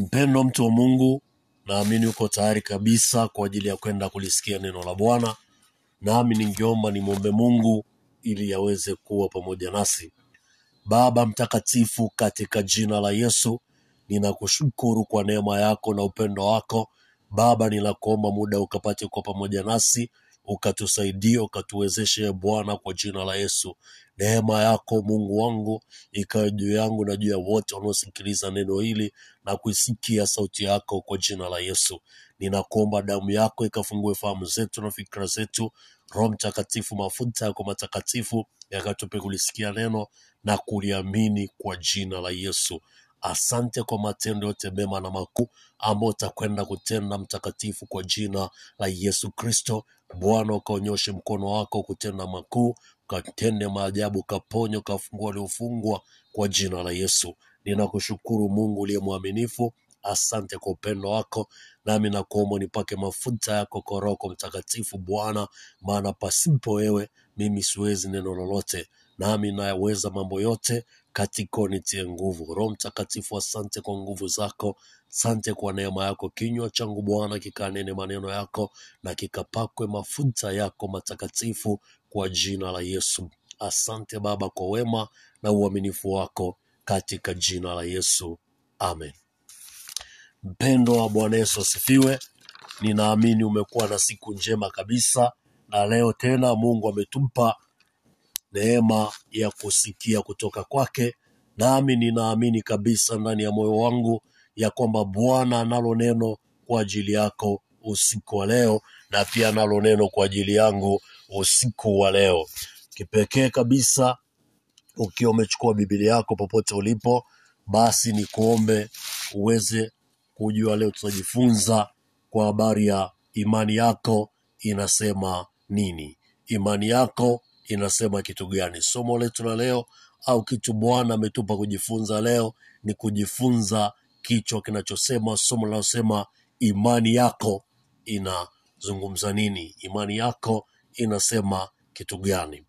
Mpendwa mtu wa Mungu, naamini uko tayari kabisa kwa ajili ya kwenda kulisikia neno la Bwana, nami ningeomba nimwombe Mungu ili aweze kuwa pamoja nasi. Baba mtakatifu, katika jina la Yesu, ninakushukuru kwa neema yako na upendo wako. Baba, ninakuomba muda ukapate kuwa pamoja nasi, ukatusaidia, ukatuwezeshe e Bwana, kwa jina la Yesu. Neema yako Mungu wangu ikawe juu yangu na juu ya wote wanaosikiliza neno hili na kuisikia sauti yako kwa jina la Yesu. Ninakuomba damu yako ikafungue fahamu zetu na fikra zetu. Roho Mtakatifu, mafuta yako matakatifu yakatupe kulisikia neno na kuliamini kwa jina la Yesu. Asante kwa matendo yote mema na makuu ambayo utakwenda kutenda mtakatifu, kwa jina la Yesu Kristo. Bwana, ukaonyoshe mkono wako kutenda makuu, ukatende maajabu, kaponye, ukafungua waliofungwa kwa jina la Yesu. Ninakushukuru Mungu uliye mwaminifu. Asante kwa upendo wako, nami nakuomba nipake mafuta yako kwa Roho Mtakatifu Bwana, maana pasipo wewe mimi siwezi neno lolote, nami nayaweza mambo yote katika unitie nguvu. Roho Mtakatifu, asante kwa nguvu zako, asante kwa neema yako. Kinywa changu Bwana kikanene maneno yako na kikapakwe mafuta yako matakatifu kwa jina la Yesu. Asante Baba kwa wema na uaminifu wako katika jina la Yesu, amen. Mpendo wa Bwana Yesu asifiwe. Ninaamini umekuwa na siku njema kabisa, na leo tena Mungu ametupa neema ya kusikia kutoka kwake, nami ninaamini kabisa ndani ya moyo wangu ya kwamba Bwana analo neno kwa ajili yako usiku wa leo, na pia analo neno kwa ajili yangu usiku wa leo. Kipekee kabisa, ukiwa umechukua Biblia yako popote ulipo, basi ni kuombe uweze kujua leo tutajifunza kwa habari ya imani yako inasema nini. Imani yako inasema kitu gani? Somo letu la leo au kitu Bwana ametupa kujifunza leo ni kujifunza kichwa kinachosema, somo linalosema imani yako inazungumza nini? Imani yako inasema kitu gani?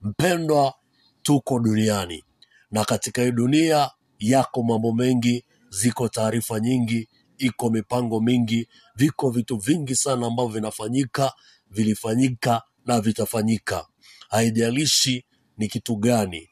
Mpendwa, tuko duniani na katika hii dunia yako mambo mengi, ziko taarifa nyingi, iko mipango mingi, viko vitu vingi sana ambavyo vinafanyika, vilifanyika na vitafanyika. Haijalishi ni kitu gani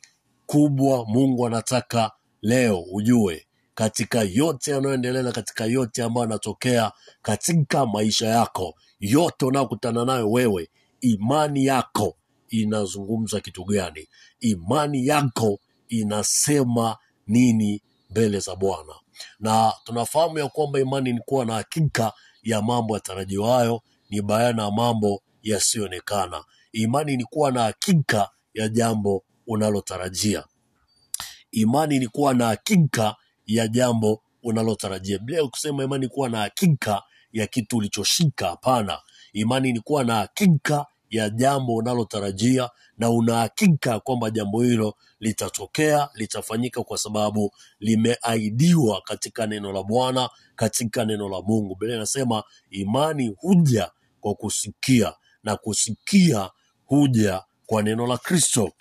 kubwa, Mungu anataka leo ujue katika yote yanayoendelea na katika yote ambayo yanatokea katika maisha yako, yote unayokutana nayo wewe, imani yako inazungumza kitu gani? Imani yako inasema nini mbele za Bwana? Na tunafahamu ya kwamba imani ni kuwa na hakika ya mambo yatarajiwayo, ni bayana ya mambo yasiyoonekana. Imani ni kuwa na hakika ya jambo unalotarajia. Imani ni kuwa na hakika ya jambo unalotarajia. Bila kusema imani ni kuwa na hakika ya kitu ulichoshika, hapana. Imani ni kuwa na hakika ya jambo unalotarajia na una hakika kwamba jambo hilo litatokea, litafanyika kwa sababu limeahidiwa katika neno la Bwana, katika neno la Mungu. Biblia inasema imani huja kwa kusikia na kusikia huja kwa neno la Kristo.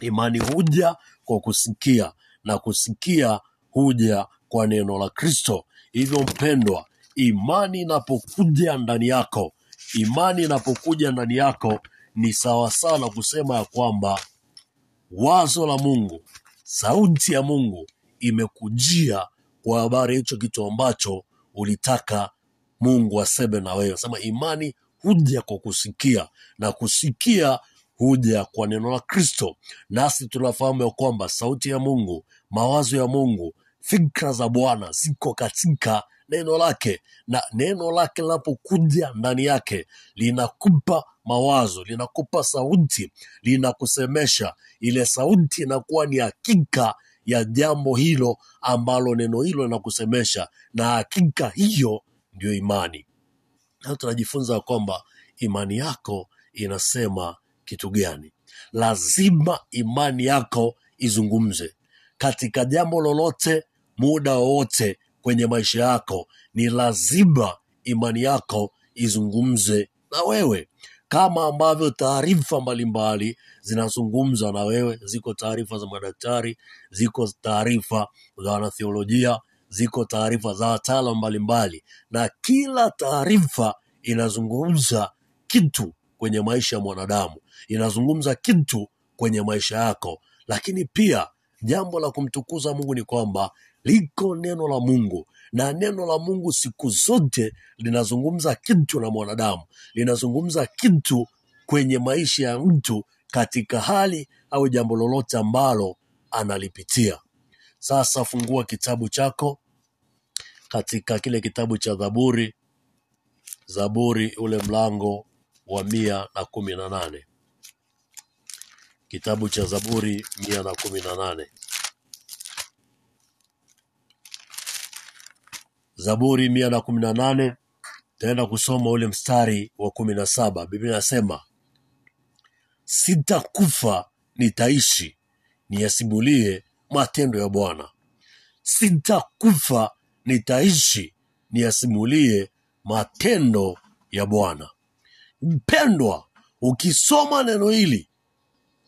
Imani huja kwa kusikia na kusikia huja kwa neno la Kristo. Hivyo mpendwa, imani inapokuja ndani yako, imani inapokuja ndani yako ni sawa sana kusema ya kwamba wazo la Mungu, sauti ya Mungu imekujia kwa habari hicho kitu ambacho ulitaka Mungu aseme na wewe. Sema imani huja kwa kusikia na kusikia huja kwa neno la Kristo. Nasi tunafahamu ya kwamba sauti ya Mungu, mawazo ya Mungu, fikra za Bwana ziko katika neno lake, na neno lake linapokuja ndani yake linakupa mawazo, linakupa sauti, linakusemesha. Ile sauti inakuwa ni hakika ya jambo hilo ambalo neno hilo linakusemesha, na hakika hiyo ndio imani. Leo tunajifunza kwamba imani yako inasema kitu gani. Lazima imani yako izungumze katika jambo lolote, muda wowote kwenye maisha yako. Ni lazima imani yako izungumze na wewe, kama ambavyo taarifa mbalimbali zinazungumza na wewe. Ziko taarifa za madaktari, ziko taarifa za wanatheolojia, ziko taarifa za wataalam mbalimbali, na kila taarifa inazungumza kitu kwenye maisha ya mwanadamu, inazungumza kitu kwenye maisha yako. Lakini pia jambo la kumtukuza Mungu ni kwamba liko neno la Mungu, na neno la Mungu siku zote linazungumza kitu na mwanadamu, linazungumza kitu kwenye maisha ya mtu katika hali au jambo lolote ambalo analipitia. Sasa fungua kitabu chako katika kile kitabu cha Zaburi, Zaburi ule mlango wa mia na kumi na nane. Kitabu cha Zaburi mia na kumi na nane. Zaburi mia na kumi na nane taenda kusoma ule mstari wa kumi na saba. Biblia inasema sitakufa nitaishi, niyasimulie matendo ya Bwana. Sitakufa nitaishi, niyasimulie matendo ya Bwana. Mpendwa, ukisoma neno hili,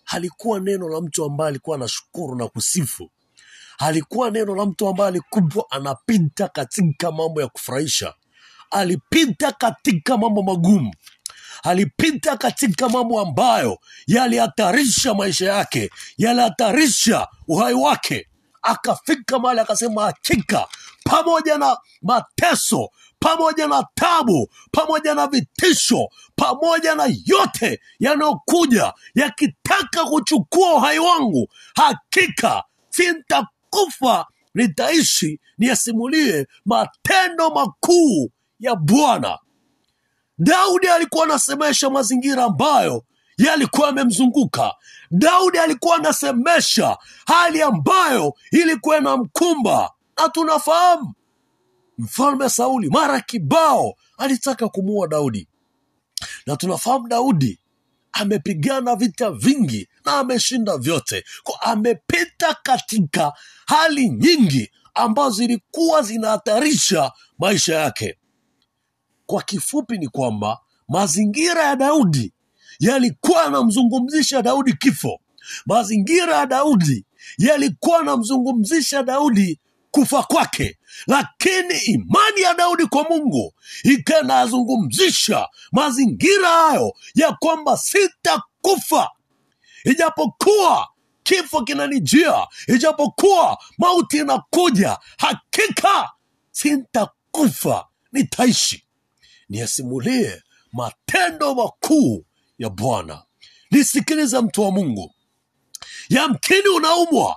halikuwa neno la mtu ambaye alikuwa anashukuru na kusifu halikuwa neno la mtu ambaye alikuwa anapita katika mambo ya kufurahisha, alipita katika mambo magumu, alipita katika mambo ambayo yalihatarisha maisha yake, yalihatarisha uhai wake. Akafika mahali akasema, hakika pamoja na mateso, pamoja na tabu, pamoja na vitisho, pamoja na yote yanayokuja yakitaka kuchukua uhai wangu, hakika sintakufa, nitaishi niyasimulie matendo makuu ya Bwana. Daudi alikuwa anasemesha mazingira ambayo yalikuwa amemzunguka. Daudi alikuwa anasemesha hali ambayo ilikuwa inamkumba, na tunafahamu mfalme Sauli mara kibao alitaka kumuua Daudi, na tunafahamu Daudi amepigana vita vingi na ameshinda vyote, kwa amepita katika hali nyingi ambazo zilikuwa zinahatarisha maisha yake. Kwa kifupi ni kwamba mazingira ya Daudi yalikuwa yanamzungumzisha Daudi kifo. Mazingira ya Daudi yalikuwa yanamzungumzisha Daudi kufa kwake, lakini imani ya Daudi kwa Mungu ikanazungumzisha mazingira hayo ya kwamba sitakufa, ijapokuwa kifo kinanijia, ijapokuwa mauti inakuja, hakika sintakufa, nitaishi. Niyasimulie matendo makuu ya Bwana. Nisikilize mtu wa Mungu, yamkini unaumwa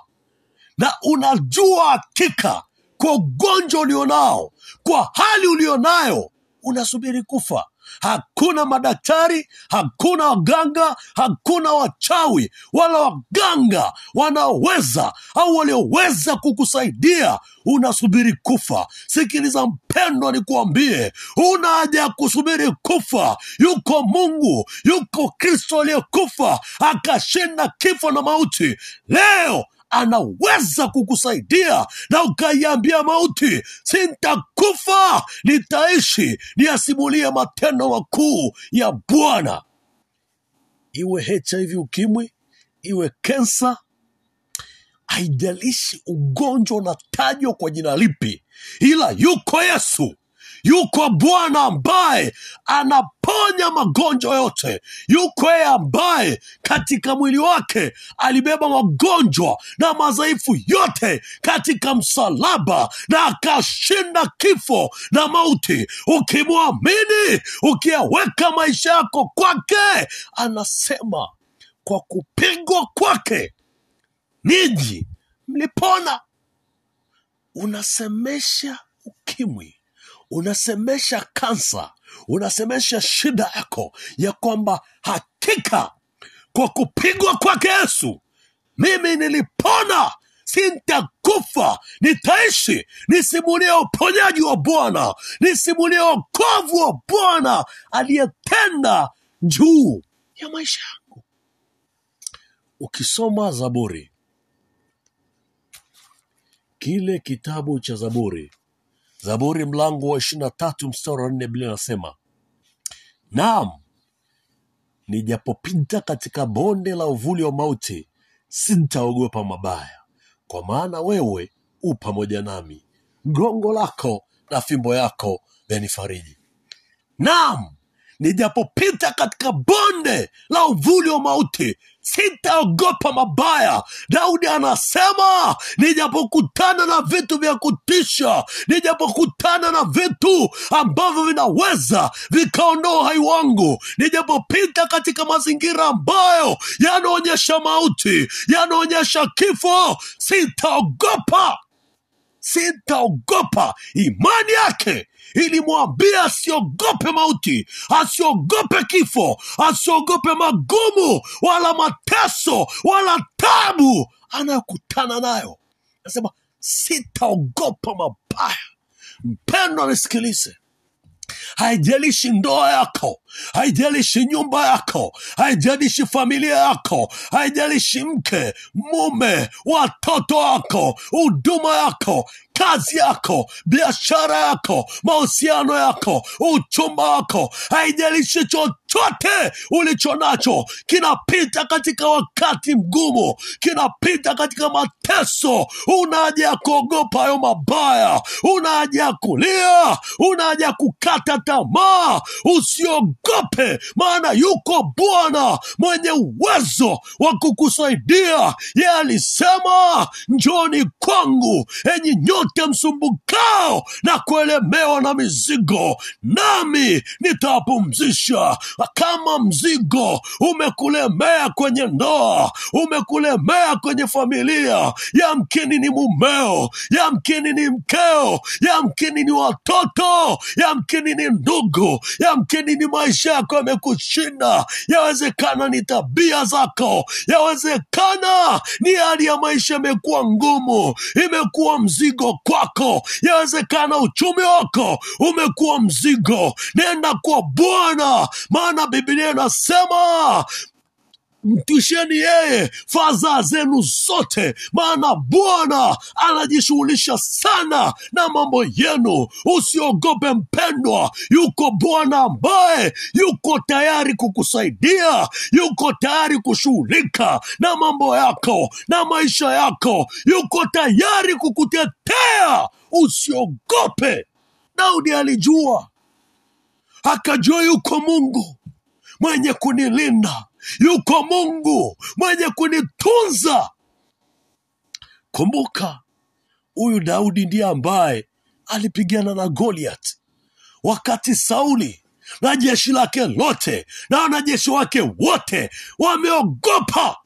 na unajua hakika kwa ugonjwa ulionao, kwa hali ulionayo, unasubiri kufa. Hakuna madaktari, hakuna waganga, hakuna wachawi wala waganga wanaoweza au walioweza kukusaidia. Unasubiri kufa. Sikiliza mpendwa, nikuambie, una haja ya kusubiri kufa. Yuko Mungu, yuko Kristo aliyekufa akashinda kifo na mauti. Leo anaweza kukusaidia na ukaiambia mauti, sintakufa, nitaishi niyasimulie matendo makuu ya Bwana. Iwe HIV, ukimwi, iwe kensa, haijalishi ugonjwa unatajwa kwa jina lipi, ila yuko Yesu yuko Bwana ambaye anaponya magonjwa yote. Yuko yeye ambaye katika mwili wake alibeba magonjwa na madhaifu yote katika msalaba na akashinda kifo na mauti. Ukimwamini, ukiyaweka maisha yako kwake, anasema kwa kupigwa kwake ninyi mlipona. Unasemesha ukimwi unasemesha kansa, unasemesha shida yako ya kwamba hakika kwa kupigwa kwake Yesu mimi nilipona, sintakufa, nitaishi, nisimulie uponyaji wa Bwana, nisimulie wokovu wa Bwana aliyetenda juu ya maisha yangu. Ukisoma Zaburi, kile kitabu cha Zaburi Zaburi mlango wa ishirini na tatu mstari wa nne Biblia inasema naam, nijapopita katika bonde la uvuli wa mauti, sintaogopa mabaya, kwa maana wewe u pamoja nami, gongo lako na fimbo yako vyanifariji. Naam, nijapopita katika bonde la uvuli wa mauti sitaogopa mabaya. Daudi anasema nijapokutana na vitu vya kutisha, nijapokutana na vitu ambavyo vinaweza vikaondoa uhai wangu, nijapopita katika mazingira ambayo yanaonyesha mauti, yanaonyesha kifo, sitaogopa sitaogopa. Imani yake ilimwambia asiogope mauti, asiogope kifo, asiogope magumu wala mateso wala tabu anayokutana nayo. Anasema sitaogopa mabaya. Mpendwa, nisikilize haijalishi ndoa yako, haijalishi nyumba yako, haijalishi familia yako, haijalishi mke, mume, watoto wako, huduma yako, kazi yako, biashara yako, mahusiano yako, uchumba wako, haijalishi chochote ulicho nacho, kinapita katika wakati mgumu, kinapita katika mateso. Una haja ya kuogopa hayo mabaya, una haja ya kulia, una haja ya kukata tamaa. Usiogope, maana yuko Bwana mwenye uwezo wa kukusaidia. Yeye alisema, njoni kwangu enyi nyote msumbukao na kuelemewa na mizigo, nami nitawapumzisha. Kama mzigo umekulemea kwenye ndoa, umekulemea kwenye familia, yamkini ni mumeo, yamkini ni mkeo, yamkini ni watoto, yamkini ni ndugu, yamkini ni maisha yako yamekushinda, yawezekana ni tabia zako, yawezekana ni hali ya maisha imekuwa ngumu, imekuwa mzigo kwako, yawezekana uchumi wako umekuwa mzigo. Nenda kwa Bwana, maana Biblia inasema mtisheni yeye fadhaa zenu zote, maana Bwana anajishughulisha sana na mambo yenu. Usiogope mpendwa, yuko Bwana ambaye yuko tayari kukusaidia, yuko tayari kushughulika na mambo yako na maisha yako, yuko tayari kukutetea. Usiogope. Daudi alijua, akajua yuko Mungu mwenye kunilinda, yuko Mungu mwenye kunitunza. Kumbuka, huyu Daudi ndiye ambaye alipigana na Goliath wakati Sauli na jeshi lake lote na wanajeshi wake wote wameogopa,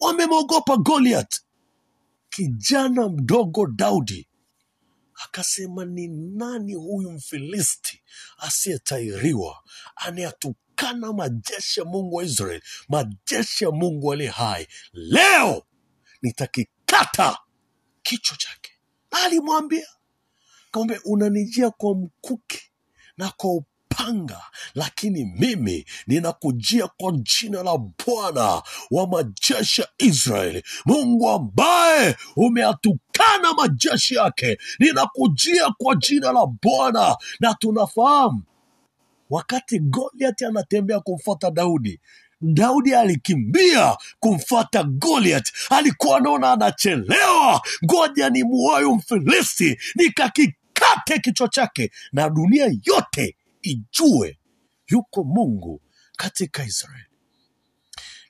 wamemwogopa Goliath. Kijana mdogo Daudi akasema, ni nani huyu Mfilisti asiyetairiwa anayetukana majeshi ya Mungu wa Israeli, majeshi ya Mungu aliye hai? Leo nitakikata kichwa chake. Alimwambia kamwambia, unanijia kwa mkuki na kwa upanga, lakini mimi ninakujia kwa jina la Bwana wa majeshi ya Israeli, Mungu ambaye umeatukana majeshi yake. Ninakujia kwa jina la Bwana. Na tunafahamu wakati Goliati anatembea kumfuata Daudi, Daudi alikimbia kumfuata Goliath. Alikuwa anaona anachelewa, ngoja ni muoyo Mfilisti nikakikate kichwa chake, na dunia yote ijue yuko Mungu katika Israeli.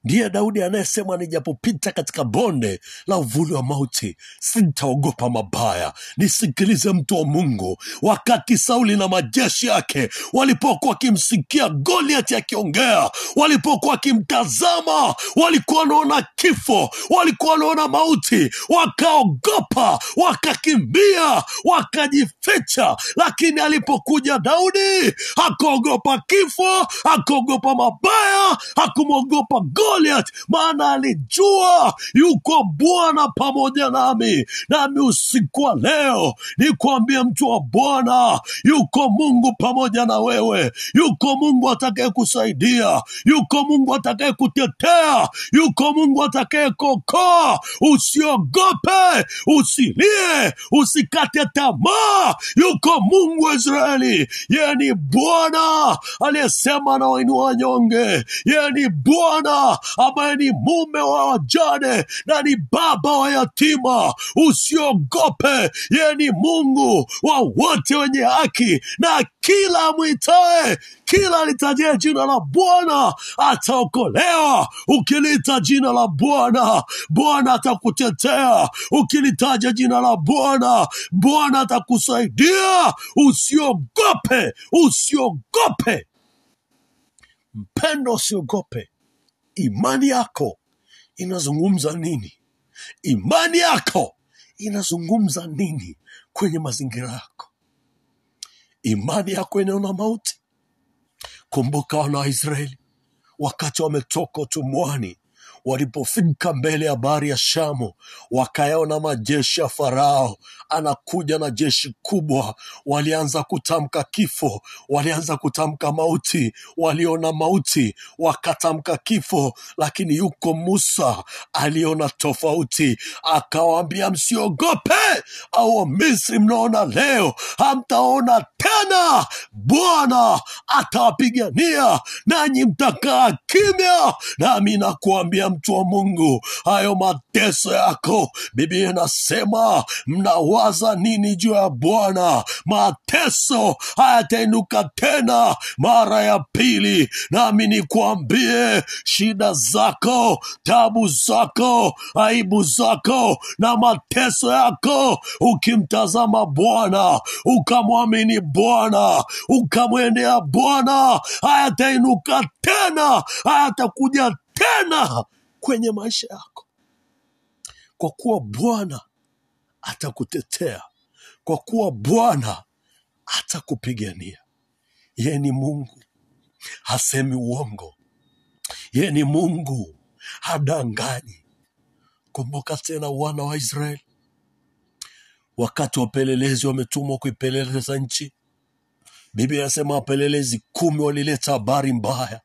Ndiye Daudi anayesema nijapopita katika bonde la uvuli wa mauti sintaogopa mabaya. Nisikilize mtu wa Mungu, wakati Sauli na majeshi yake walipokuwa wakimsikia goliati akiongea, walipokuwa wakimtazama, walikuwa wanaona kifo, walikuwa wanaona mauti, wakaogopa, wakakimbia, wakajificha. Lakini alipokuja Daudi, hakuogopa kifo, hakuogopa mabaya, hakumwogopa Goliath, maana alijua yuko Bwana pamoja nami. Nami usiku wa leo nikuambie, mtu wa Bwana, yuko Mungu pamoja na wewe, yuko Mungu atakaye kusaidia, yuko Mungu atakaye kutetea, yuko Mungu atakaye kuokoa. Usiogope, usilie, usikate tamaa. Yuko Mungu wa Israeli, yeye ni Bwana aliyesema na wainua wanyonge, yeye ni Bwana ambaye ni mume wa wajane na ni baba wa yatima. Usiogope, yeye ni Mungu wa wote wenye haki, na kila amwitaye, kila litajia jina la Bwana ataokolewa. Ukilita jina la Bwana, Bwana atakutetea. Ukilitaja jina la Bwana, Bwana atakusaidia. Usiogope, usiogope mpendo, usiogope. Imani yako inazungumza nini? Imani yako inazungumza nini kwenye mazingira yako? Imani yako inaona mauti? Kumbuka wana wa Israeli wakati wametoka utumwani, walipofika mbele ya bahari ya Shamu, wakayaona majeshi ya Farao anakuja na jeshi kubwa. Walianza kutamka kifo, walianza kutamka mauti, waliona mauti wakatamka kifo, lakini yuko Musa aliona tofauti, akawaambia msiogope, au Wamisri mnaona leo hamtaona tena. Bwana atawapigania nanyi mtakaa kimya. Nami nakuambia mtu wa Mungu, hayo mateso yako, Biblia inasema mnawaza nini juu ya Bwana? Mateso hayatainuka tena mara ya pili. Nami nikuambie, shida zako, tabu zako, aibu zako na mateso yako, ukimtazama Bwana, ukamwamini Bwana, ukamwendea Bwana, hayatainuka tena, hayatakuja tena kwenye maisha yako, kwa kuwa Bwana atakutetea, kwa kuwa Bwana atakupigania. Yeye ni Mungu, hasemi uongo. Yeye ni Mungu, hadanganyi. Kumbuka tena wana wa Israeli wakati wapelelezi wametumwa kuipeleleza nchi. Biblia inasema wapelelezi kumi walileta habari mbaya,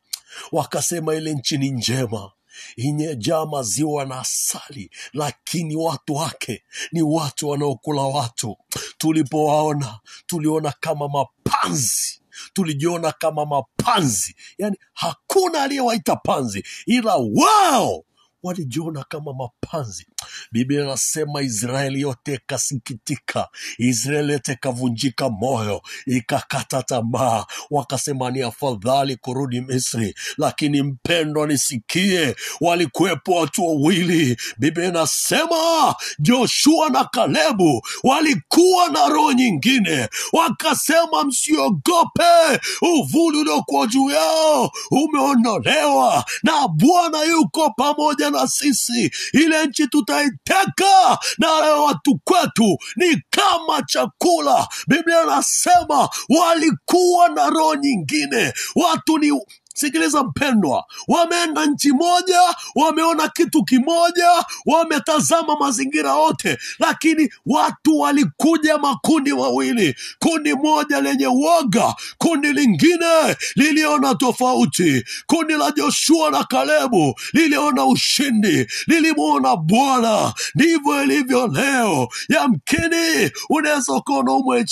wakasema ile nchi ni njema inyejaa maziwa na asali, lakini watu wake ni watu wanaokula watu. Tulipowaona tuliona kama mapanzi, tulijiona kama mapanzi, yaani hakuna aliyewaita panzi, ila wao walijiona kama mapanzi. Biblia inasema Israeli yote ikasikitika, Israeli yote ikavunjika moyo, ikakata tamaa, wakasema ni afadhali kurudi Misri. Lakini mpendwa, nisikie, walikuwepo watu wawili. Biblia inasema Joshua na Kalebu walikuwa na roho nyingine, wakasema msiogope, uvuli uliokuwa juu yao umeondolewa na Bwana yuko pamoja na sisi. Ile nchi tutaiteka na watu kwetu ni kama chakula. Biblia anasema walikuwa na roho nyingine, watu ni Sikiliza mpendwa, wameenda nchi moja, wameona kitu kimoja, wametazama mazingira yote, lakini watu walikuja makundi mawili, kundi moja lenye uoga, kundi lingine liliona tofauti. Kundi la Joshua na Kalebu liliona ushindi, lilimwona Bwana. Ndivyo ilivyo leo. Yamkini unaweza ukawa unaumwa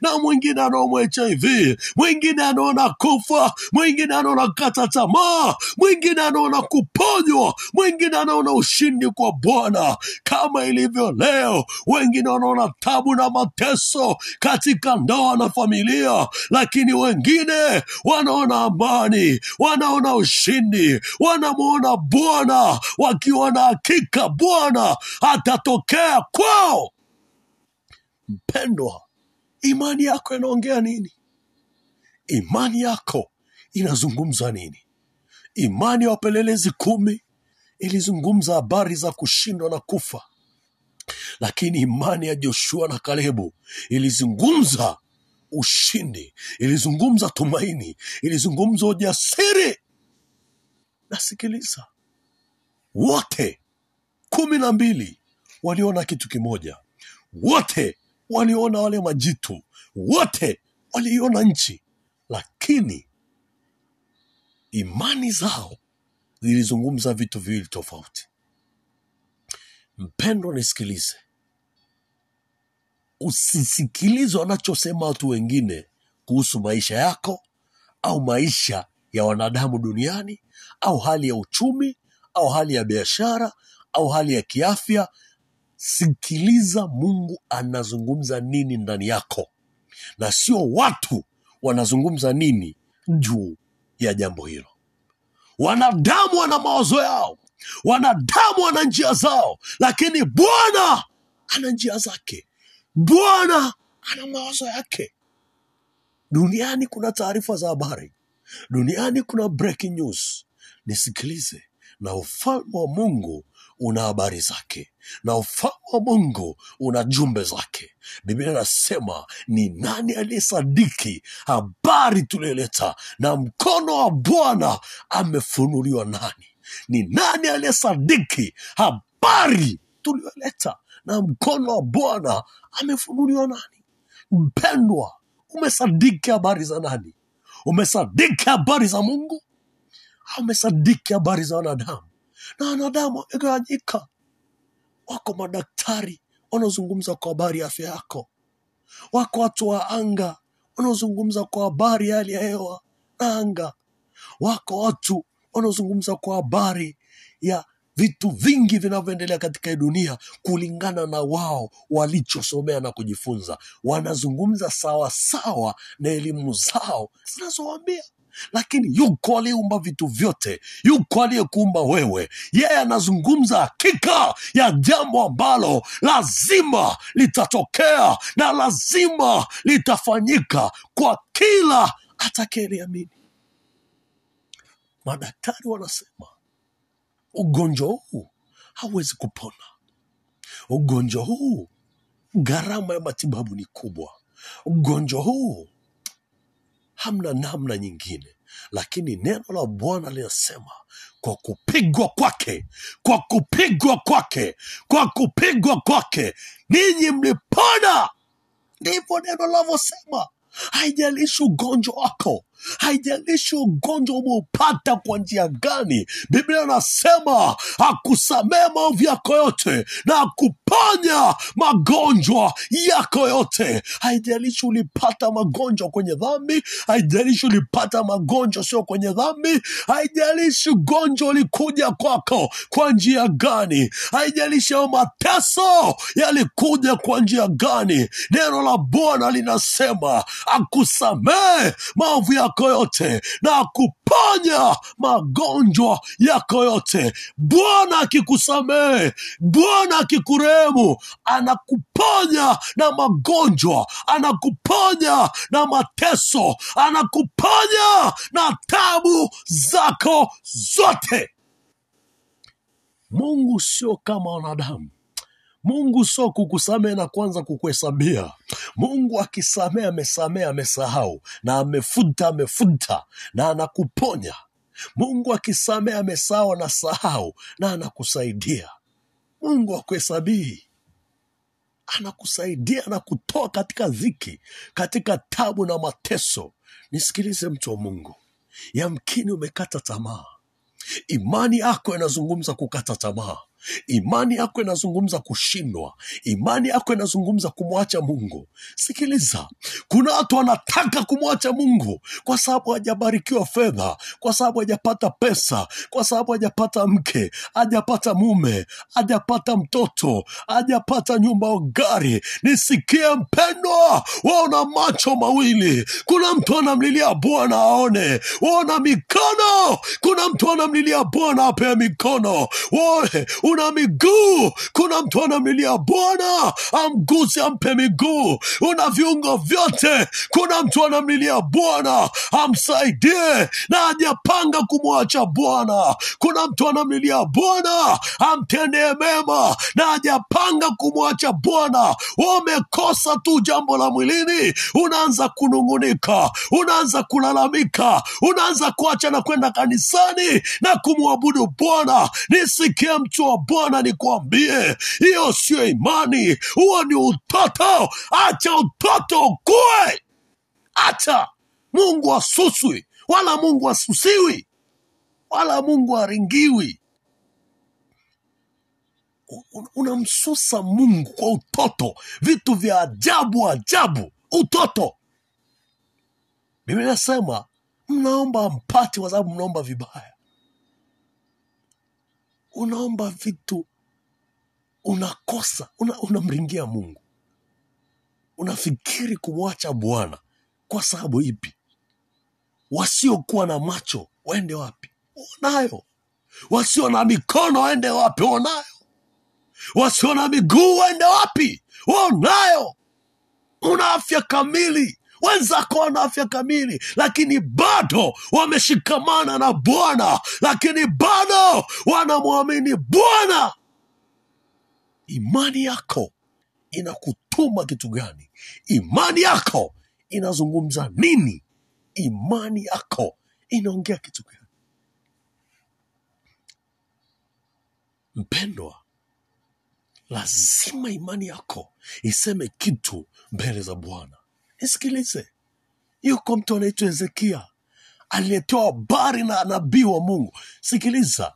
na mwingine anaumwa HIV, mwingine anaona kufa, mwingine anaona kata tamaa, mwingine anaona kuponywa, mwingine anaona ushindi kwa Bwana. Kama ilivyo leo, wengine wanaona tabu na mateso katika ndoa na familia, lakini wengine wanaona amani, wanaona ushindi, wanamwona Bwana wakiwa na hakika Bwana atatokea kwao. Mpendwa, imani yako inaongea nini? Imani yako inazungumza nini? Imani ya wapelelezi kumi ilizungumza habari za kushindwa na kufa, lakini imani ya Joshua na Kalebu ilizungumza ushindi, ilizungumza tumaini, ilizungumza ujasiri. Nasikiliza, wote kumi na mbili waliona kitu kimoja, wote waliona wale majitu, wote waliiona nchi, lakini imani zao zilizungumza vitu viwili tofauti. Mpendwa, nisikilize, usisikilize wanachosema watu wengine kuhusu maisha yako au maisha ya wanadamu duniani au hali ya uchumi au hali ya biashara au hali ya kiafya. Sikiliza mungu anazungumza nini ndani yako. Na sio watu wanazungumza nini juu ya jambo hilo. Wanadamu wana mawazo yao. Wanadamu wana njia zao. Lakini bwana ana njia zake. Bwana ana mawazo yake. Duniani kuna taarifa za habari. Duniani kuna breaking news. Nisikilize. Na ufalme wa mungu una habari zake na ufalme wa mungu una jumbe zake. Biblia inasema ni nani aliyesadiki habari tulioleta na mkono wa bwana amefunuliwa nani? Ni nani aliyesadiki habari tulioleta na mkono wa bwana amefunuliwa nani? Mpendwa umesadiki habari za nani? Umesadiki habari za mungu? Au umesadiki habari za wanadamu na wanadamu wamegawanyika wako madaktari wanaozungumza kwa habari ya afya yako. Wako watu wa anga wanaozungumza kwa habari ya hali ya hewa na anga. Wako watu wanaozungumza kwa habari ya vitu vingi vinavyoendelea katika dunia kulingana na wao walichosomea na kujifunza. Wanazungumza sawasawa sawa na elimu zao zinazowaambia lakini yuko aliyeumba vitu vyote. Yuko aliyekuumba wewe. Yeye anazungumza hakika ya jambo ambalo lazima litatokea na lazima litafanyika kwa kila atakayeliamini. Madaktari wanasema ugonjwa huu hauwezi kupona. Ugonjwa huu gharama ya matibabu ni kubwa. Ugonjwa huu hamna namna nyingine. Lakini neno la bwana linasema kwa kupigwa kwake kwa kupigwa kwake kwa kupigwa kwake ninyi mlipona. Ndivyo neno linavyosema haijalishi ugonjwa wako haijalishi ugonjwa umeupata kwa njia gani biblia anasema akusamee maovu yako yote na akuponya magonjwa yako yote. Haijalishi ulipata magonjwa kwenye dhambi haijalishi ulipata magonjwa sio kwenye dhambi haijalishi ugonjwa ulikuja kwako kwa njia gani haijalishi ayo mateso yalikuja kwa njia gani. Neno la bwana linasema akusamee maovu yako yote na kuponya magonjwa yako yote. Bwana akikusamehe bwana akikurehemu anakuponya na magonjwa anakuponya na mateso anakuponya na tabu zako zote. Mungu sio kama wanadamu mungu sio kukusamehe na kwanza kukuhesabia. Mungu akisamehe amesamehe amesahau. Na amefuta amefuta na anakuponya. Mungu akisamehe amesahau anasahau na anakusaidia. Mungu akuhesabii. Anakusaidia na kutoa katika dhiki katika tabu na mateso. Nisikilize mtu wa mungu. Yamkini umekata tamaa. Imani yako inazungumza kukata tamaa imani yako inazungumza kushindwa. Imani yako inazungumza kumwacha mungu. Sikiliza. Kuna watu wanataka kumwacha mungu kwa sababu hajabarikiwa fedha kwa sababu hajapata pesa kwa sababu hajapata mke hajapata mume hajapata mtoto hajapata nyumba au gari. Nisikie mpendwa waona macho mawili. Kuna mtu anamlilia bwana aone. Waona mikono. Kuna mtu anamlilia bwana apee mikono. Woe, una miguu kuna mtu anamlilia bwana. Amguse ampe miguu. Una viungo vyote kuna mtu anamlilia bwana. Amsaidie na hajapanga kumwacha bwana. Kuna mtu anamlilia bwana amtendee mema na hajapanga kumwacha bwana. Umekosa tu jambo la mwilini unaanza kunung'unika unaanza kulalamika unaanza kuacha na kwenda kanisani na kumwabudu bwana. Nisikie mtu wa bwana nikwambie hiyo sio imani. Huo ni utoto. Acha utoto ukue. Acha. Mungu asuswi wala mungu asusiwi wala mungu aringiwi. Unamsusa mungu kwa utoto. Vitu vya ajabu ajabu. Utoto. Biblia inasema mnaomba mpati kwa sababu mnaomba vibaya unaomba vitu unakosa una, unamringia mungu. Unafikiri kumwacha bwana kwa sababu ipi? Wasiokuwa na macho waende wapi? Wanayo wasio na mikono waende wapi? Wanayo wasio na miguu waende wapi? Wanayo una afya kamili wenzako wana afya kamili lakini bado wameshikamana na bwana. Lakini bado wanamwamini bwana. Imani yako inakutuma kitu gani? Imani yako inazungumza nini? Imani yako inaongea kitu gani? Mpendwa lazima imani yako iseme kitu mbele za bwana nisikilize. Yuko mtu anaitwa hezekia aliyetoa habari na nabii wa mungu. Sikiliza.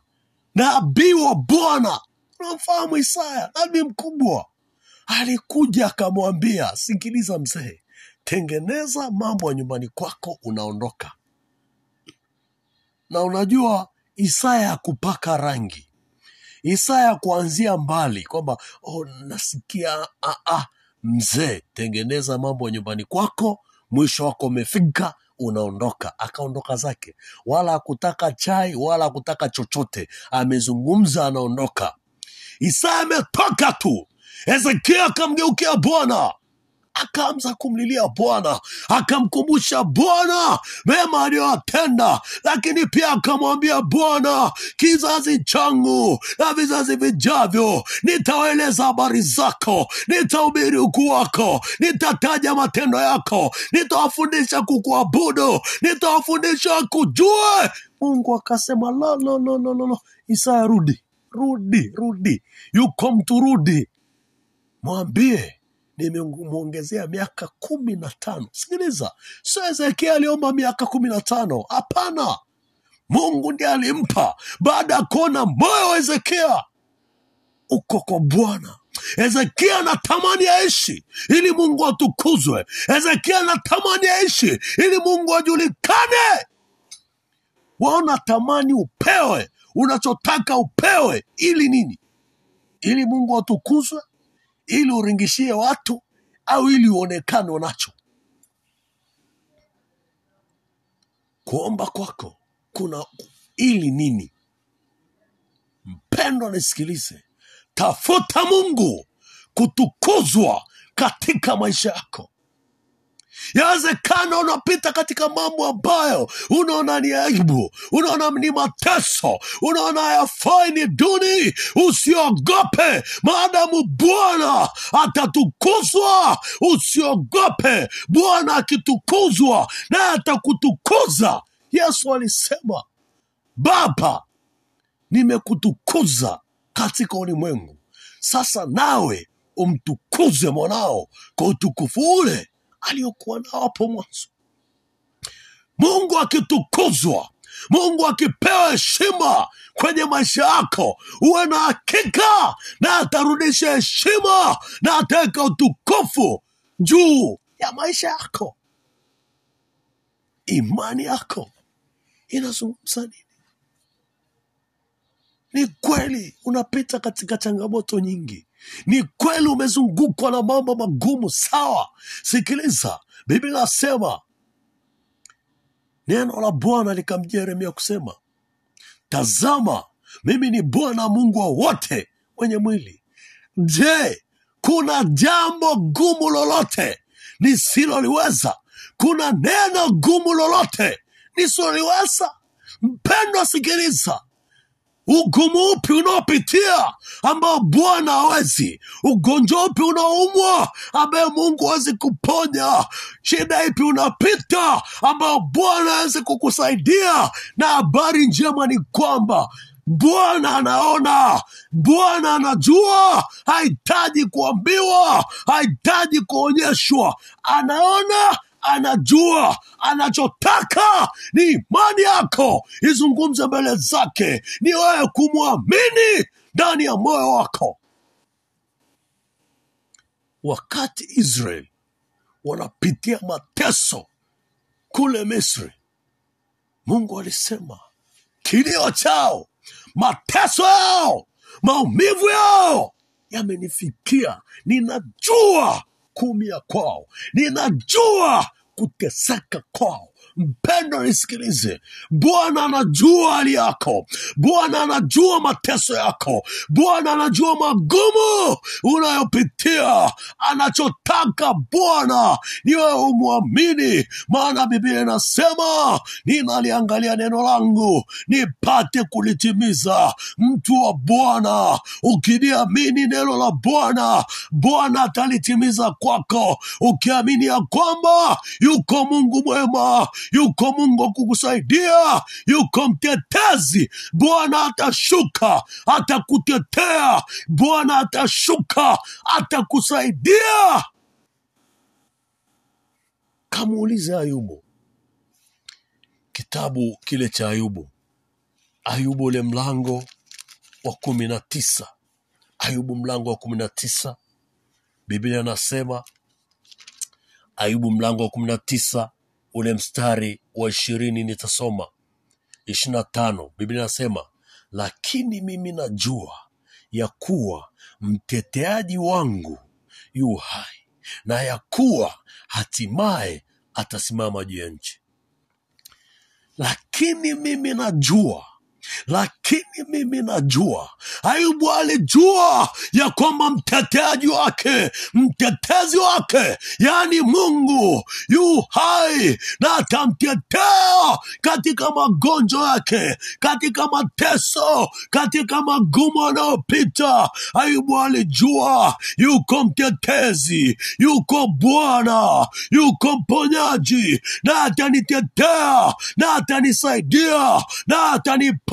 Nabii wa bwana. Unamfahamu isaya nabii mkubwa. Alikuja akamwambia sikiliza mzee tengeneza mambo ya nyumbani kwako unaondoka. Na unajua isaya akupaka rangi. Isaya kuanzia mbali kwamba oh, nasikia ah, ah, mzee tengeneza mambo nyumbani kwako mwisho wako umefika unaondoka. Akaondoka zake. Wala akutaka chai wala akutaka chochote. Amezungumza anaondoka. Isaya ametoka tu. Hezekia akamgeukia bwana akaanza kumlilia bwana akamkumbusha bwana mema aliyoatenda lakini pia akamwambia bwana kizazi changu na vizazi vijavyo nitawaeleza habari zako nitahubiri ukuu wako nitataja matendo yako nitawafundisha kukuabudu nitawafundisha kujue mungu akasema la, lo isaya rudi rudi rudi yuko mtu rudi mwambie nimemwongezea miaka kumi na tano. Sikiliza. Sio hezekia aliomba miaka kumi na tano. Hapana. Mungu ndiye alimpa. Baada ya kuona moyo wa hezekia uko kwa bwana. Hezekia anatamani aishi ili mungu atukuzwe. Hezekia anatamani aishi ili mungu ajulikane. Waona tamani upewe. Unachotaka upewe. Ili nini? Ili mungu atukuzwe ili uringishie watu au ili uonekane nacho kuomba kwako kuna ili nini? Mpendwa nisikilize. Tafuta mungu kutukuzwa katika maisha yako yawezekana unapita katika mambo ambayo unaona ni aibu unaona ni mateso unaona yafai ni duni. Usiogope maadamu bwana atatukuzwa. Usiogope bwana akitukuzwa naye atakutukuza. Yesu alisema baba nimekutukuza katika ulimwengu. Sasa nawe umtukuze mwanao kwa utukufu ule aliyokuwa nao hapo mwanzo. Mungu akitukuzwa mungu akipewa heshima kwenye maisha yako uwe na hakika na atarudisha heshima na ataweka utukufu juu ya maisha yako. Imani yako inazungumza nini? Ni kweli unapita katika changamoto nyingi ni kweli umezungukwa na mambo magumu sawa? Sikiliza biblia nasema neno la bwana likamjia yeremia kusema tazama mimi ni bwana mungu wa wote wenye mwili. Je kuna jambo gumu lolote nisiloliweza? Kuna neno gumu lolote nisiloliweza? Mpendwa sikiliza ugumu upi unaopitia ambao bwana hawezi? Ugonjwa upi unaoumwa ambaye mungu hawezi kuponya? Shida ipi unapita ambao bwana hawezi kukusaidia? Na habari njema ni kwamba bwana anaona. Bwana anajua. Hahitaji kuambiwa. Hahitaji kuonyeshwa. Anaona anajua anachotaka ni imani yako. Izungumze mbele zake ni wewe kumwamini ndani ya moyo wako. Wakati israel wanapitia mateso kule misri mungu alisema kilio chao mateso yao maumivu yao yamenifikia. Ninajua kumia kwao. Ninajua kuteseka kwao mpendo nisikilize. Bwana anajua hali yako. Bwana anajua mateso yako. Bwana anajua magumu unayopitia. Anachotaka bwana niwe umwamini. Maana biblia inasema ninaliangalia neno langu nipate kulitimiza. Mtu wa bwana ukiliamini neno la bwana bwana atalitimiza kwako. Ukiamini ya kwamba yuko mungu mwema yuko mungu akukusaidia kukusaidia. Yuko mtetezi. Bwana atashuka atakutetea. Bwana atashuka atakusaidia. Kamuulize ayubu. Kitabu kile cha ayubu. Ayubu ule mlango wa kumi na tisa. Ayubu mlango wa kumi na tisa. Biblia anasema ayubu mlango wa kumi na tisa ule mstari wa ishirini nitasoma. Ishirini na tano biblia inasema lakini mimi najua ya kuwa mteteaji wangu yu hai na ya kuwa hatimaye atasimama juu ya nchi. Lakini mimi najua lakini mimi najua ayubu alijua ya kwamba mteteaji wake mtetezi wake yaani mungu yu hai na atamtetea katika magonjwa yake katika mateso katika magumu anayopita ayubu alijua yuko mtetezi yuko bwana yuko mponyaji na atanitetea na atanisaidia na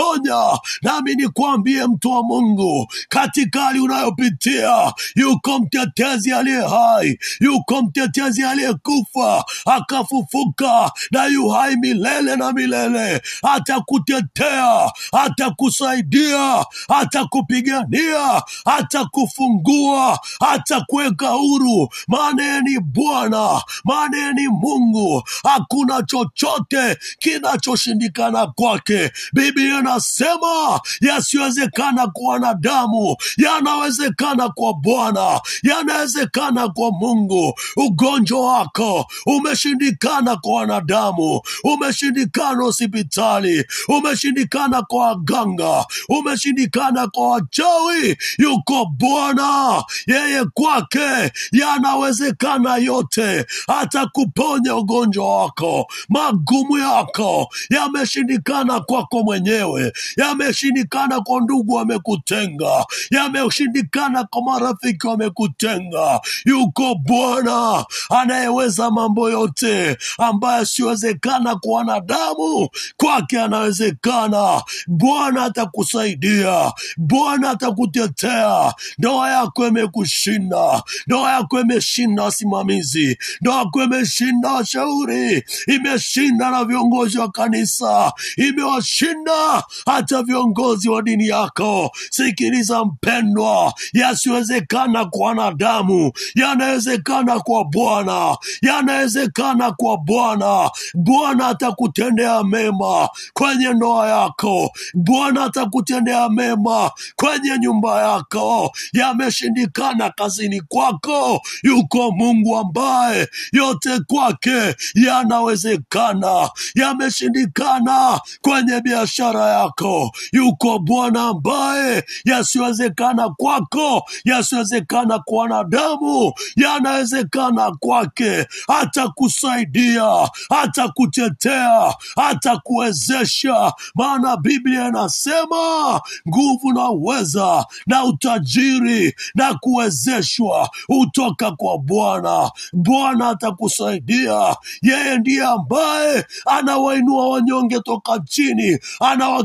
ataniponya nami nikwambie mtu wa mungu katika hali unayopitia yuko mtetezi aliye hai yuko mtetezi aliyekufa akafufuka na yu hai milele na milele. Atakutetea atakusaidia atakupigania atakufungua atakuweka huru. Maana ni bwana maana ni mungu. Hakuna chochote kinachoshindikana kwake. Biblia inasema yasiyowezekana kwa wanadamu yanawezekana kwa bwana yanawezekana kwa mungu. Ugonjwa wako umeshindikana kwa wanadamu umeshindikana hospitali umeshindikana kwa waganga umeshindikana kwa wachawi. Yuko bwana yeye kwake yanawezekana yote. Atakuponya ugonjwa wako magumu yako yameshindikana kwako mwenyewe yameshindikana kwa ndugu wamekutenga. Yameshindikana kwa marafiki wamekutenga. Yuko bwana anayeweza mambo yote ambaye asiwezekana kwa wanadamu kwake anawezekana. Bwana atakusaidia. Bwana atakutetea. Ndoa yako imekushinda. Ndoa yako imeshinda wasimamizi. Ndoa yako imeshinda washauri. Imeshinda na viongozi wa kanisa. Imewashinda hata viongozi wa dini yako. Sikiliza mpendwa. Yasiwezekana kwa wanadamu. Yanawezekana kwa bwana. Yanawezekana kwa bwana. Bwana atakutendea mema kwenye ndoa yako. Bwana atakutendea mema kwenye nyumba yako. Yameshindikana kazini kwako. Yuko mungu ambaye yote kwake yanawezekana. Yameshindikana kwenye biashara yako. Yuko bwana ambaye yasiyowezekana kwako yasiyowezekana kwa wanadamu yanawezekana kwake. Atakusaidia atakutetea atakuwezesha. Maana biblia inasema nguvu na uweza na utajiri na kuwezeshwa hutoka kwa bwana. Bwana atakusaidia. Yeye ndiye ambaye anawainua wanyonge toka chini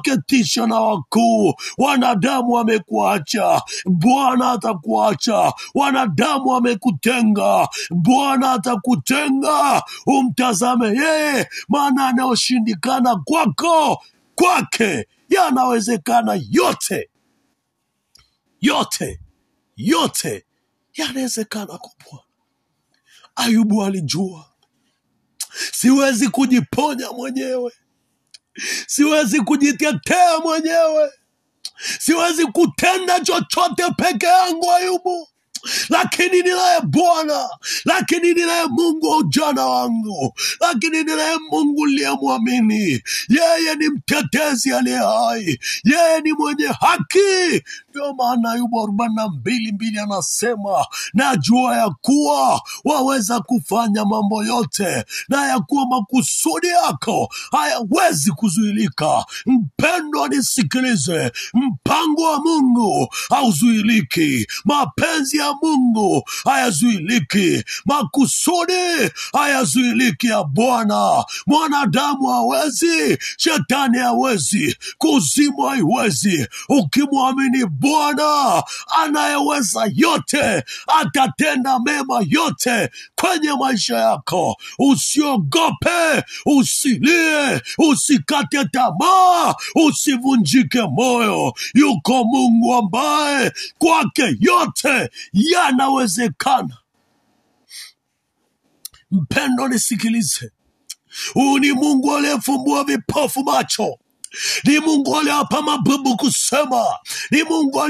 anawaketisha na wakuu. Wanadamu wamekuacha. Bwana atakuacha. Wanadamu wamekutenga. Bwana atakutenga. Umtazame yeye maana anayoshindikana kwako kwake yanawezekana yote. Yote yote yanawezekana kwa bwana. Ayubu alijua. Siwezi kujiponya mwenyewe siwezi kujitetea mwenyewe. Siwezi kutenda chochote peke yangu ayubu. Lakini ninaye bwana. Lakini ninaye mungu wa ujana wangu. Lakini ninaye mungu liyemwamini yeye ni mtetezi aliye hai. Yeye ni mwenye haki ndio maana ayubu arobaini na mbili mbili anasema najua ya kuwa waweza kufanya mambo yote na ya kuwa makusudi yako hayawezi kuzuilika. Mpendwa nisikilize. Mpango wa mungu hauzuiliki. Mapenzi ya mungu hayazuiliki. Makusudi hayazuiliki ya bwana. Mwanadamu hawezi shetani hawezi kuzimu haiwezi. Ukimwamini bwana anayeweza yote atatenda mema yote kwenye maisha yako. Usiogope usilie usikate tamaa usivunjike moyo. Yuko mungu ambaye kwake yote yanawezekana. Mpendo nisikilize. Huu ni mungu aliyefumbua vipofu macho ni mungu aliapa mabubu kusema. Ni mungu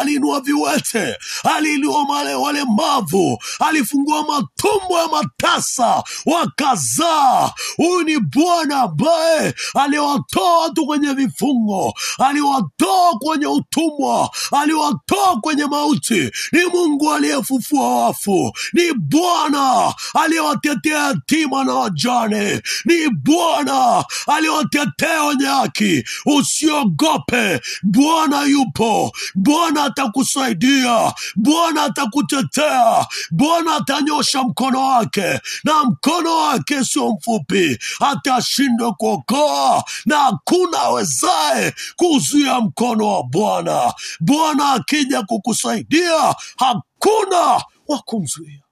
aliinua viwete aliinua wale walemavu alifungua matumbo ya matasa wakazaa. Huyu ni bwana ambaye aliwatoa watu kwenye vifungo aliwatoa kwenye utumwa aliwatoa kwenye mauti. Ni mungu aliyefufua wafu. Ni bwana aliyewatetea yatima na wajane. Ni bwana aliwatetea wenye haki usiogope. Bwana yupo bwana atakusaidia bwana atakutetea bwana atanyosha mkono wake na mkono wake sio mfupi. Atashindwa kuokoa na hakuna awezaye kuzuia mkono wa bwana. Bwana akija kukusaidia hakuna wa kumzuia.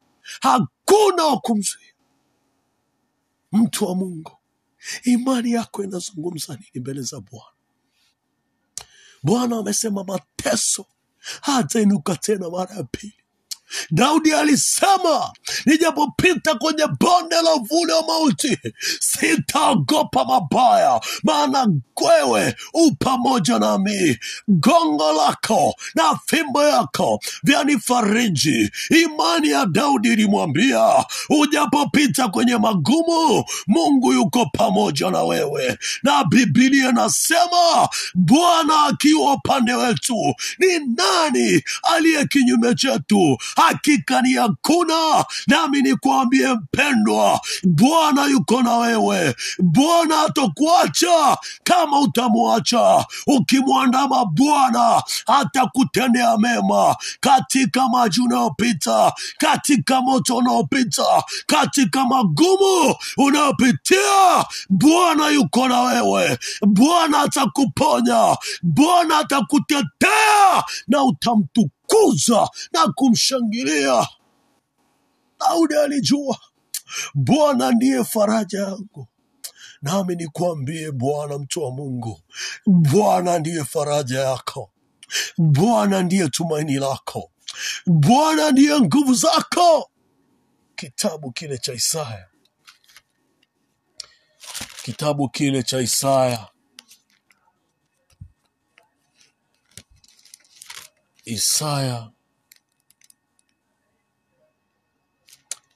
Hakuna wa kumzuia. Mtu wa mungu imani yako inazungumza nini mbele za bwana? Bwana amesema mateso hatainuka tena mara ya pili daudi alisema nijapopita kwenye bonde la uvuli wa mauti sitaogopa mabaya maana kwewe u pamoja nami. Gongo lako na fimbo yako vyanifariji. Imani ya daudi ilimwambia ujapopita kwenye magumu mungu yuko pamoja na wewe. Na bibilia nasema bwana akiwa upande wetu ni nani aliye kinyume chetu hakika ni hakuna. Nami nikwambie mpendwa bwana yuko na wewe. Bwana atakuacha. Kama utamwacha ukimwandama bwana atakutendea mema. Katika maji unayopita katika moto unaopita katika magumu unayopitia bwana yuko na wewe. Bwana atakuponya. Bwana atakutetea na utamtukuza na kumshangilia. Daudi alijua bwana ndiye faraja yangu. Nami nikwambie bwana mtu wa mungu bwana ndiye faraja yako. Bwana ndiye tumaini lako. Bwana ndiye nguvu zako. Kitabu kile cha isaya. Kitabu kile cha isaya isaya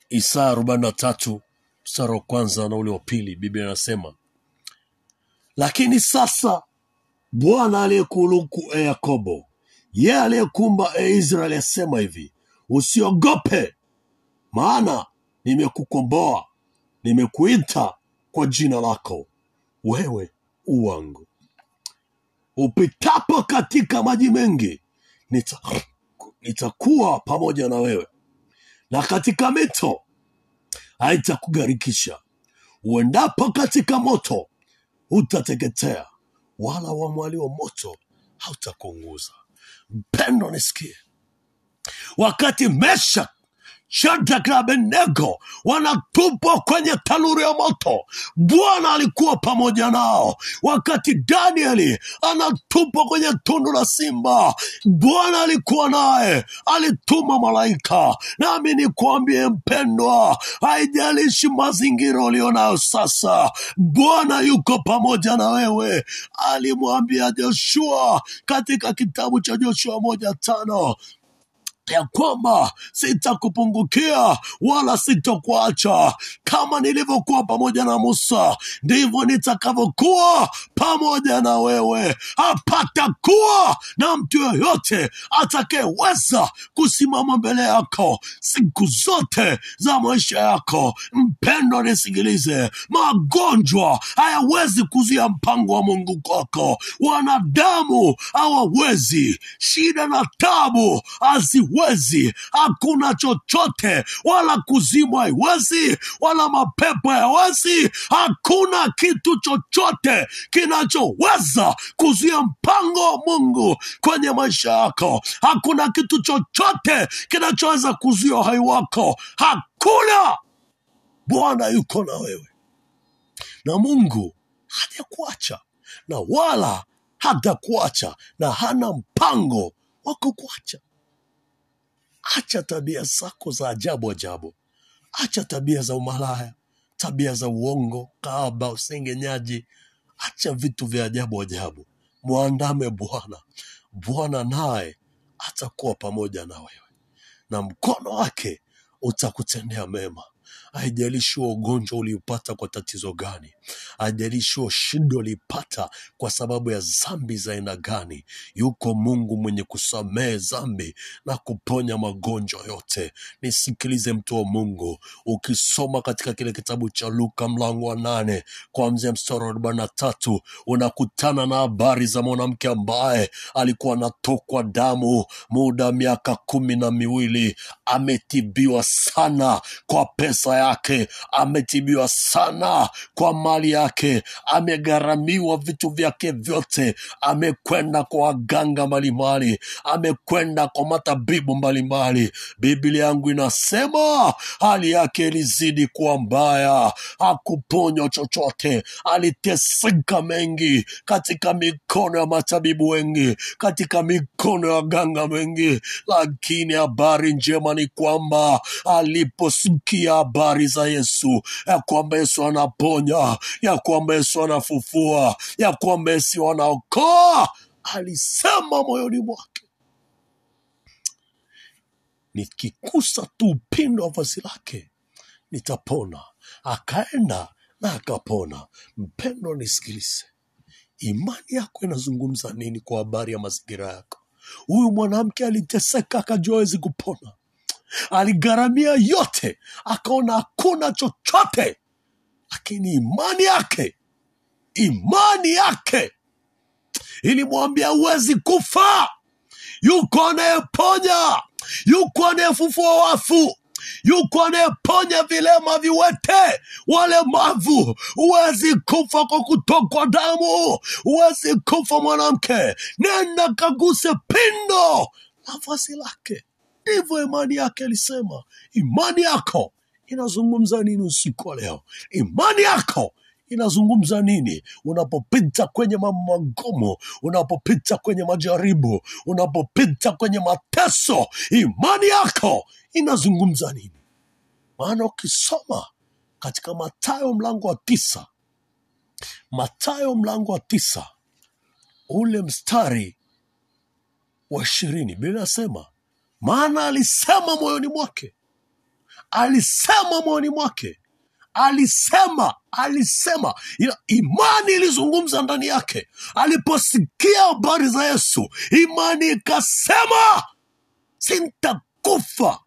isaya arobaini na tatu mstari wa kwanza na ule wa pili biblia inasema lakini sasa bwana aliyekuluku e yakobo yeye aliyekumba e israeli asema hivi usiogope maana nimekukomboa nimekuita kwa jina lako wewe u wangu. Upitapo katika maji mengi nita- nitakuwa pamoja na wewe. Na katika mito haitakugarikisha. Uendapo katika moto hutateketea wala wamwali wa moto hautakuunguza. Mpendo nisikie. Wakati mesha Shadrach wanatupwa kwenye tanuru ya moto. Bwana alikuwa pamoja nao wakati Danieli anatupwa kwenye tundu la simba. Bwana alikuwa naye, alituma malaika. Nami nikwambie mpendwa, haijalishi mazingira ulio nayo sasa, Bwana yuko pamoja na wewe. Alimwambia Joshua katika kitabu cha Joshua moja tano ya kwamba sitakupungukia wala sitokuacha. Kama nilivyokuwa pamoja na Musa, ndivyo nitakavyokuwa pamoja na wewe. Hapatakuwa na mtu yoyote atakayeweza kusimama mbele yako siku zote za maisha yako. Mpendo, nisikilize, magonjwa hayawezi kuzuia mpango wa Mungu kwako. Wanadamu hawawezi, shida na tabu haziwezi, hakuna chochote, wala kuzimu haiwezi, wala mapepo hayawezi, hakuna kitu chochote kinachoweza kuzuia mpango wa Mungu kwenye maisha yako. Hakuna kitu chochote kinachoweza kuzuia uhai wako, hakuna. Bwana yuko na wewe na Mungu hajakuacha na wala hatakuacha na hana mpango wa kukuacha. Acha tabia zako za ajabu ajabu, acha tabia za umalaya, tabia za uongo, kaaba usengenyaji. Acha vitu vya ajabu ajabu, mwandame Bwana. Bwana naye atakuwa pamoja na wewe na mkono wake utakutendea mema. Haijalishi ugonjwa uliupata kwa tatizo gani, haijalishi shida uliipata kwa sababu ya dhambi za aina gani, yuko Mungu mwenye kusamehe dhambi na kuponya magonjwa yote. Nisikilize mtu wa Mungu, ukisoma katika kile kitabu cha Luka mlango wa nane kuanzia mstari wa arobaini na tatu unakutana na habari za mwanamke ambaye alikuwa anatokwa damu muda miaka kumi na miwili. Ametibiwa sana kwa pesa yake, ametibiwa sana kwa mali yake, amegharamiwa vitu vyake vyote, amekwenda kwa waganga mbalimbali, amekwenda kwa matabibu mbalimbali. Biblia yangu inasema hali yake ilizidi kuwa mbaya, hakuponywa chochote, aliteseka mengi katika mikono ya matabibu wengi, katika mikono ya waganga wengi, lakini habari njema ni kwamba aliposikia habari za Yesu, ya kwamba Yesu anaponya, ya kwamba Yesu anafufua, ya kwamba Yesu anaokoa, alisema moyoni mwake, nikikusa tu upindo wa vazi lake nitapona. Akaenda na akapona. Mpendo, nisikilize, imani yako inazungumza nini kwa habari ya mazingira yako? Huyu mwanamke aliteseka, akajua awezi kupona, aligharamia yote, akaona hakuna chochote, lakini imani yake, imani yake. Ilimwambia huwezi kufa. Yuko anayeponya, yuko anayefufua wafu, yuko anayeponya vilema, viwete, walemavu. Huwezi kufa kwa kutokwa damu, huwezi kufa mwanamke. Nenda kaguse pindo na vazi lake. Ndivyo imani yake alisema. Imani yako inazungumza nini usiku wa leo? Imani yako inazungumza nini unapopita kwenye magumu, unapopita kwenye majaribu, unapopita kwenye mateso? Imani yako inazungumza nini? Maana ukisoma katika matayo mlango wa tisa, matayo mlango wa tisa ule mstari wa ishirini, bili nasema maana alisema moyoni mwake, alisema moyoni mwake alisema alisema. Ila imani ilizungumza ndani yake. Aliposikia habari za yesu imani ikasema sintakufa.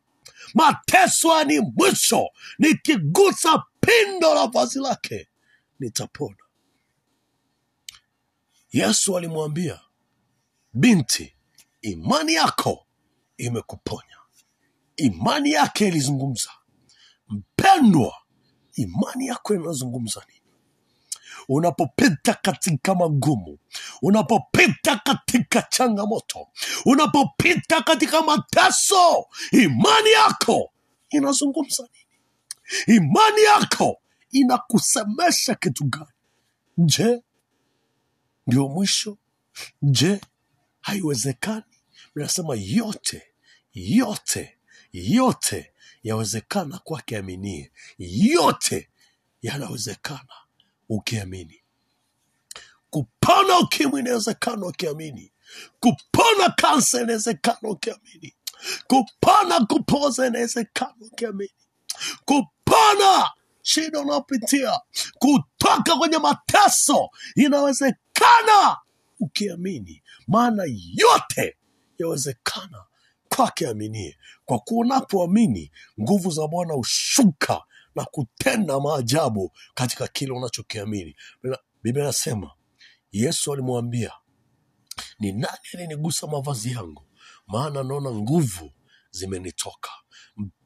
Mateso ni mwisho. Nikigusa pindo la vazi lake nitapona. Yesu alimwambia binti imani yako imekuponya. Imani yake ilizungumza. Mpendwa imani yako inazungumza nini? Unapopita katika magumu unapopita katika changamoto unapopita katika mateso imani yako inazungumza nini? Imani yako inakusemesha kitu gani? Je ndio mwisho? Je haiwezekani? Nasema yote yote yote yawezekana kwake aminie. Yote yanawezekana ukiamini. Kupona ukimwi inawezekana ukiamini. Kupona kansa inawezekana ukiamini. Kupona kupoza inawezekana ukiamini. Kupona shida unaopitia kutoka kwenye mateso inawezekana ukiamini. Maana yote yawezekana kwake aminie. Kwa kuwa unapoamini nguvu za bwana hushuka na kutenda maajabu katika kile unachokiamini. Biblia- anasema yesu alimwambia ni nani aliyenigusa mavazi yangu? Maana naona nguvu zimenitoka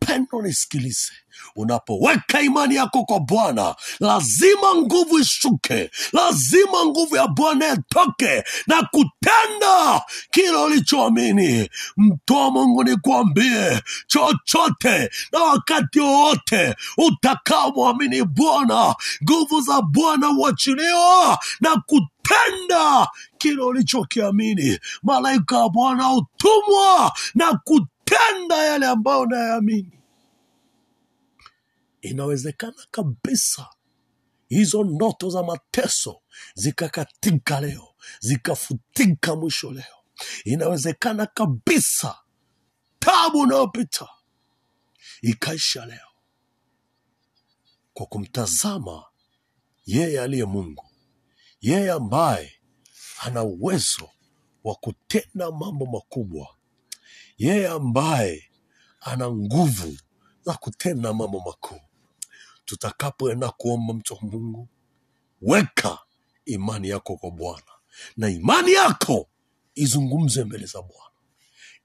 mpendo nisikilize unapoweka imani yako kwa bwana lazima nguvu ishuke. Lazima nguvu ya bwana itoke na kutenda kile ulichoamini. Mtu wa mungu nikwambie chochote na wakati wowote utakaomwamini bwana nguvu za bwana huachiliwa na kutenda kile ulichokiamini. Malaika wa bwana hutumwa na kutenda yale ambayo unayoamini inawezekana kabisa hizo ndoto za mateso zikakatika leo zikafutika mwisho leo. Inawezekana kabisa tabu unayopita ikaisha leo kwa kumtazama yeye aliye mungu yeye ambaye ana uwezo wa kutenda mambo makubwa yeye ambaye ana nguvu za kutenda mambo makuu tutakapoenda kuomba mtu wa mungu weka imani yako kwa bwana. Na imani yako izungumze mbele za bwana.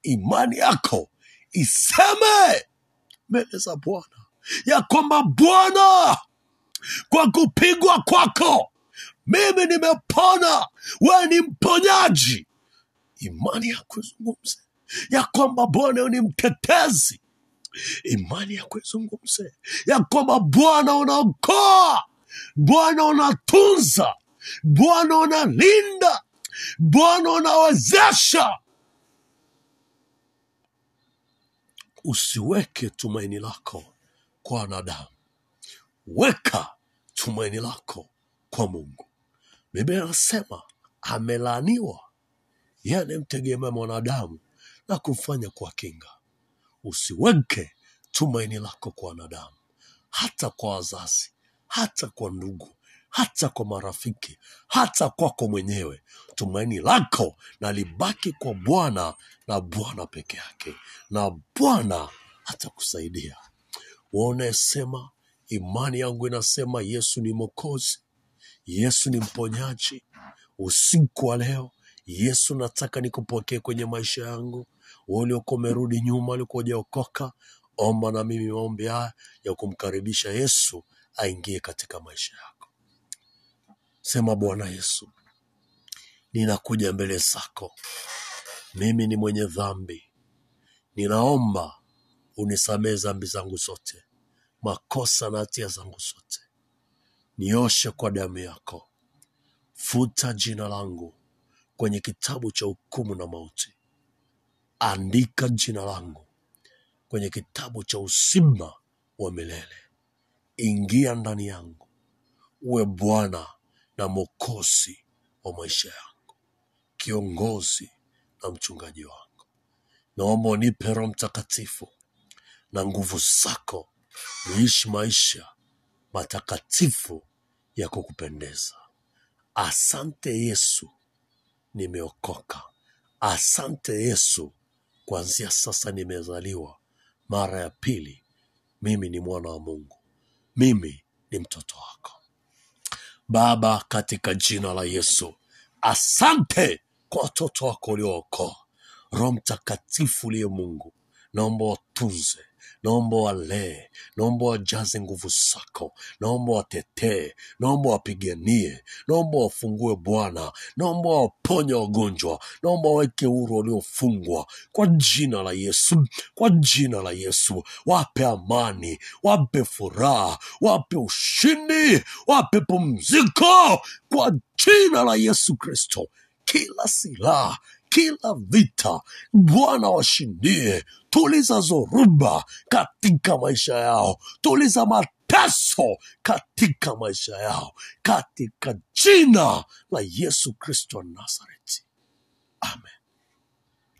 Imani yako iseme mbele za bwana. Ya kwamba bwana kwa kupigwa kwako mimi nimepona. Wewe ni mponyaji. Imani yako izungumze. Ya kwamba bwana ni mtetezi imani yako izungumze ya kwamba bwana unaokoa bwana unatunza bwana unalinda bwana unawezesha. Usiweke tumaini lako kwa wanadamu. Weka tumaini lako kwa mungu. Biblia anasema amelaaniwa yeye anayemtegemea mwanadamu na kumfanya kwa kinga usiweke tumaini lako kwa wanadamu hata kwa wazazi hata kwa ndugu hata kwa marafiki hata kwako mwenyewe. Tumaini lako na libaki kwa bwana na bwana peke yake na bwana atakusaidia. Wanayesema imani yangu inasema yesu ni mokozi yesu ni mponyaji. Usiku wa leo yesu nataka nikupokee kwenye maisha yangu uliokuwa umerudi nyuma uliokuwa hujaokoka omba na mimi maombi haya ya kumkaribisha yesu aingie katika maisha yako. Sema bwana yesu ninakuja mbele zako. Mimi ni mwenye dhambi. Ninaomba unisamehe dhambi zangu zote makosa na hatia zangu zote. Nioshe kwa damu yako. Futa jina langu kwenye kitabu cha hukumu na mauti andika jina langu kwenye kitabu cha uzima wa milele. Ingia ndani yangu uwe bwana na mokozi wa maisha yangu kiongozi na mchungaji wangu. Naomba unipe roho mtakatifu na nguvu zako niishi maisha matakatifu ya kukupendeza. Asante yesu nimeokoka. Asante yesu kuanzia sasa nimezaliwa. Mara ya pili mimi ni mwana wa mungu. Mimi ni mtoto wako. Baba katika jina la yesu asante kwa watoto wako uliookoa. Roho mtakatifu uliye mungu naomba watunze naomba walee, naomba wajaze nguvu zako, naomba watetee, naomba wapiganie, naomba wafungue Bwana, naomba waponye wagonjwa, naomba waweke huru waliofungwa kwa jina la Yesu, kwa jina la Yesu, wape amani, wape furaha, wape ushindi, wape pumziko kwa jina la Yesu Kristo. Kila silaha kila vita Bwana washindie, tuliza zoruba katika maisha yao, tuliza mateso katika maisha yao, katika jina la Yesu Kristo wa Nazareti, amen.